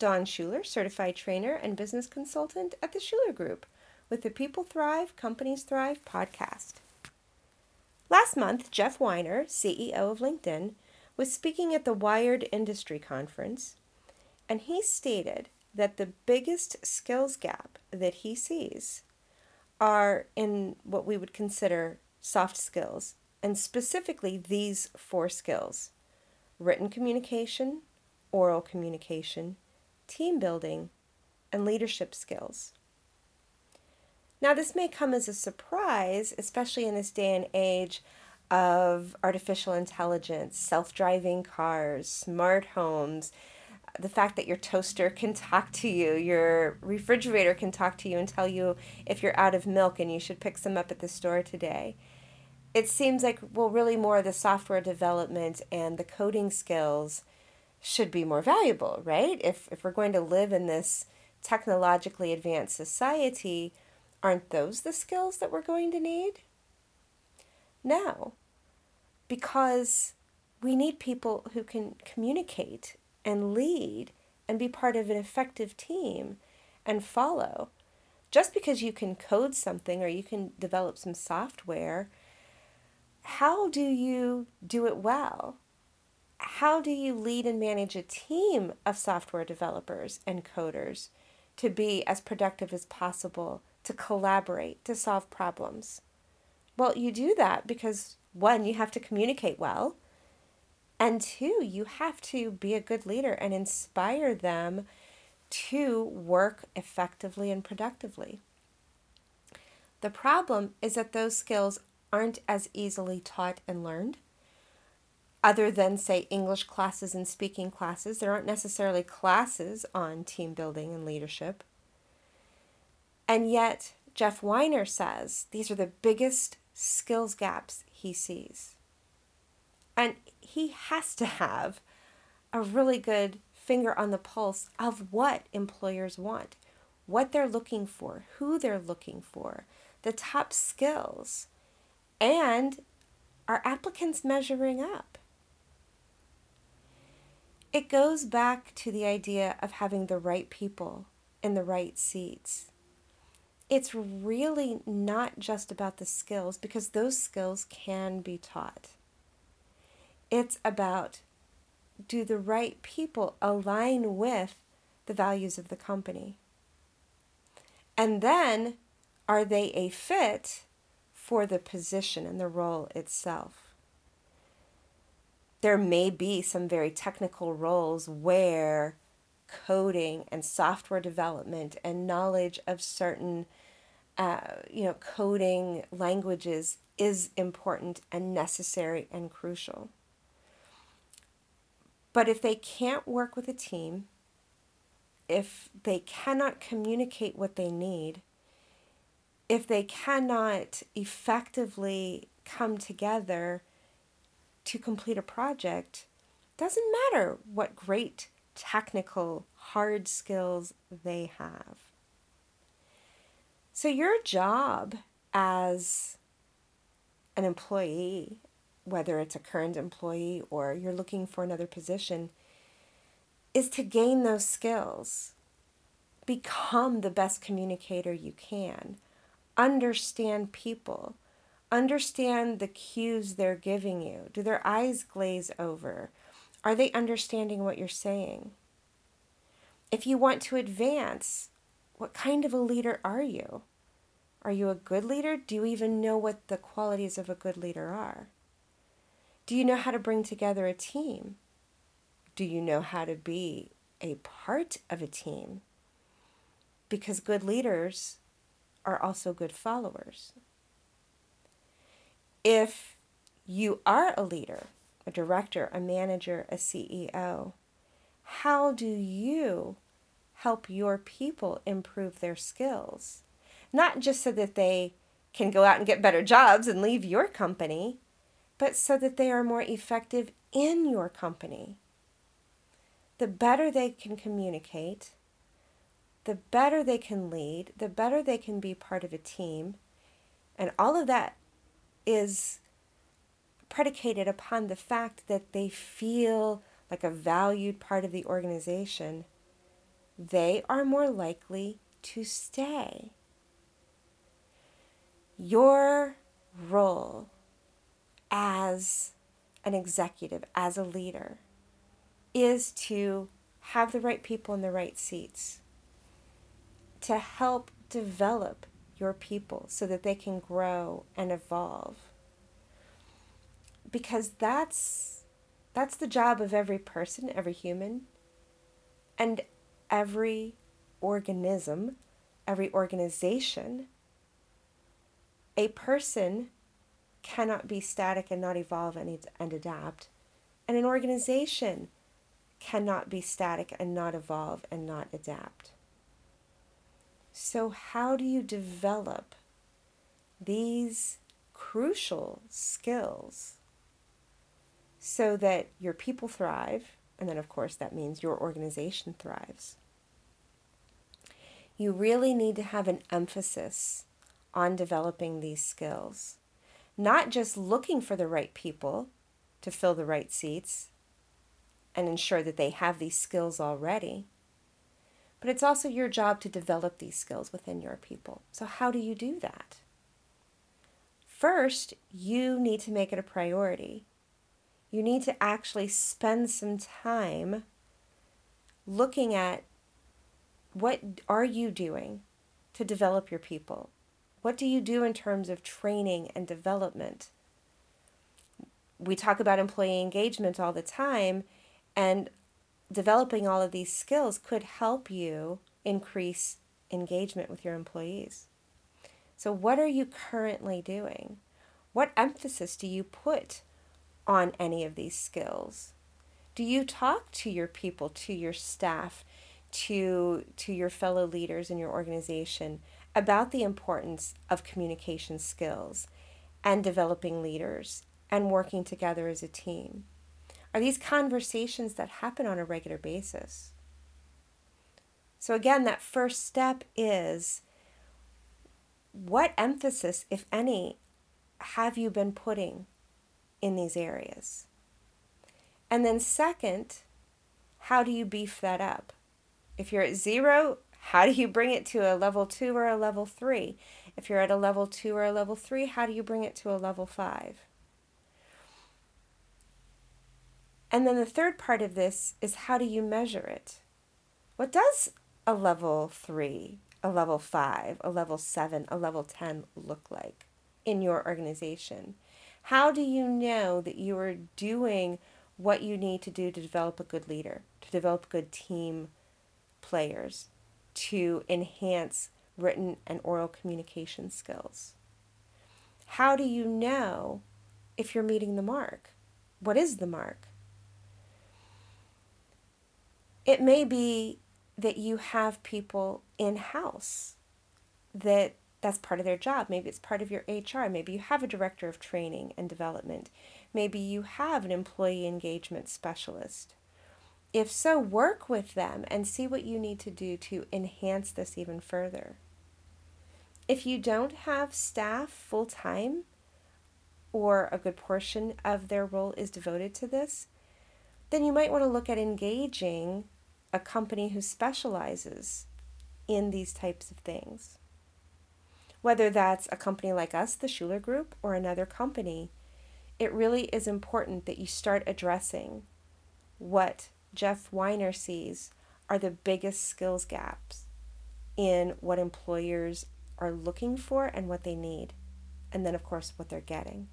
Dawn Shuler, certified trainer and business consultant at the Shuler Group with the People Thrive, Companies Thrive podcast. Last month, Jeff Weiner, CEO of LinkedIn, was speaking at the Wired Industry Conference, and he stated that the biggest skills gap that he sees are in what we would consider soft skills, and specifically these four skills written communication, oral communication, team building, and leadership skills. Now, this may come as a surprise, especially in this day and age of artificial intelligence, self driving cars, smart homes, the fact that your toaster can talk to you, your refrigerator can talk to you and tell you if you're out of milk and you should pick some up at the store today. It seems like, well, really more the software development and the coding skills should be more valuable, right? If, if we're going to live in this technologically advanced society, aren't those the skills that we're going to need? No, because we need people who can communicate and lead and be part of an effective team and follow. Just because you can code something or you can develop some software, how do you do it well? How do you lead and manage a team of software developers and coders to be as productive as possible, to collaborate, to solve problems? Well, you do that because one, you have to communicate well, and two, you have to be a good leader and inspire them to work effectively and productively. The problem is that those skills aren't as easily taught and learned other than, say, English classes and speaking classes. There aren't necessarily classes on team building and leadership. And yet, Jeff Weiner says these are the biggest skills gaps he sees. And he has to have a really good finger on the pulse of what employers want, what they're looking for, who they're looking for, the top skills, and are applicants measuring up? It goes back to the idea of having the right people in the right seats. It's really not just about the skills because those skills can be taught. It's about do the right people align with the values of the company? And then are they a fit for the position and the role itself? There may be some very technical roles where coding and software development and knowledge of certain uh, you know coding languages is important and necessary and crucial. But if they can't work with a team if they cannot communicate what they need if they cannot effectively come together to complete a project, doesn't matter what great technical hard skills they have. So, your job as an employee, whether it's a current employee or you're looking for another position, is to gain those skills. Become the best communicator you can. Understand people understand the cues they're giving you. Do their eyes glaze over? Are they understanding what you're saying? If you want to advance, what kind of a leader are you? Are you a good leader? Do you even know what the qualities of a good leader are? Do you know how to bring together a team? Do you know how to be a part of a team? Because good leaders are also good followers if you are a leader, a director, a manager, a CEO, how do you help your people improve their skills? Not just so that they can go out and get better jobs and leave your company, but so that they are more effective in your company. The better they can communicate, the better they can lead, the better they can be part of a team, and all of that is predicated upon the fact that they feel like a valued part of the organization, they are more likely to stay. Your role as an executive, as a leader, is to have the right people in the right seats, to help develop your people so that they can grow and evolve. Because that's that's the job of every person, every human, and every organism, every organization. A person cannot be static and not evolve and, and adapt. And an organization cannot be static and not evolve and not adapt. So, how do you develop these crucial skills so that your people thrive? And then, of course, that means your organization thrives. You really need to have an emphasis on developing these skills not just looking for the right people to fill the right seats and ensure that they have these skills already, but it's also your job to develop these skills within your people. So, how do you do that? First, you need to make it a priority. You need to actually spend some time looking at what are you doing to develop your people? What do you do in terms of training and development? We talk about employee engagement all the time, and developing all of these skills could help you increase engagement with your employees. So, what are you currently doing? What emphasis do you put on any of these skills? Do you talk to your people, to your staff, to, to your fellow leaders in your organization about the importance of communication skills and developing leaders and working together as a team? Are these conversations that happen on a regular basis? So, again, that first step is what emphasis, if any, have you been putting in these areas? And then, second, how do you beef that up? If you're at zero, how do you bring it to a level two or a level three? If you're at a level two or a level three, how do you bring it to a level five? And then the third part of this is how do you measure it? What does a level three, a level five, a level seven, a level 10 look like in your organization? How do you know that you are doing what you need to do to develop a good leader, to develop good team players, to enhance written and oral communication skills? How do you know if you're meeting the mark? What is the mark? It may be that you have people in house that that's part of their job. Maybe it's part of your HR. Maybe you have a director of training and development. Maybe you have an employee engagement specialist. If so, work with them and see what you need to do to enhance this even further. If you don't have staff full time, or a good portion of their role is devoted to this, then you might want to look at engaging a company who specializes in these types of things. Whether that's a company like us, the Shuler Group, or another company, it really is important that you start addressing what Jeff Weiner sees are the biggest skills gaps in what employers are looking for and what they need, and then, of course, what they're getting.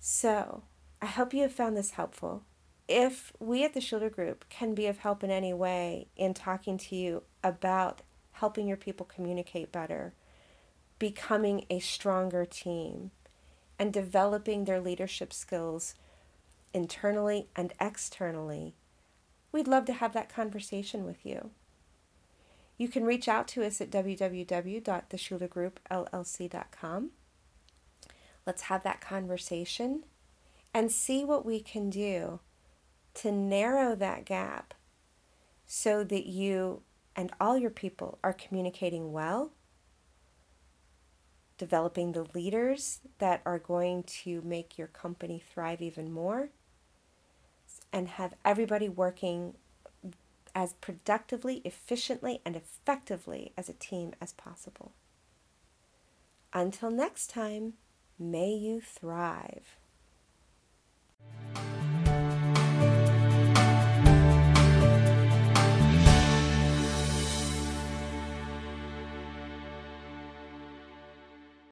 So, I hope you have found this helpful. If we at the Shuler Group can be of help in any way in talking to you about helping your people communicate better, becoming a stronger team, and developing their leadership skills internally and externally, we'd love to have that conversation with you. You can reach out to us at www.theshulergroupllc.com. Let's have that conversation and see what we can do to narrow that gap so that you and all your people are communicating well, developing the leaders that are going to make your company thrive even more and have everybody working as productively, efficiently, and effectively as a team as possible. Until next time, may you thrive. Bye.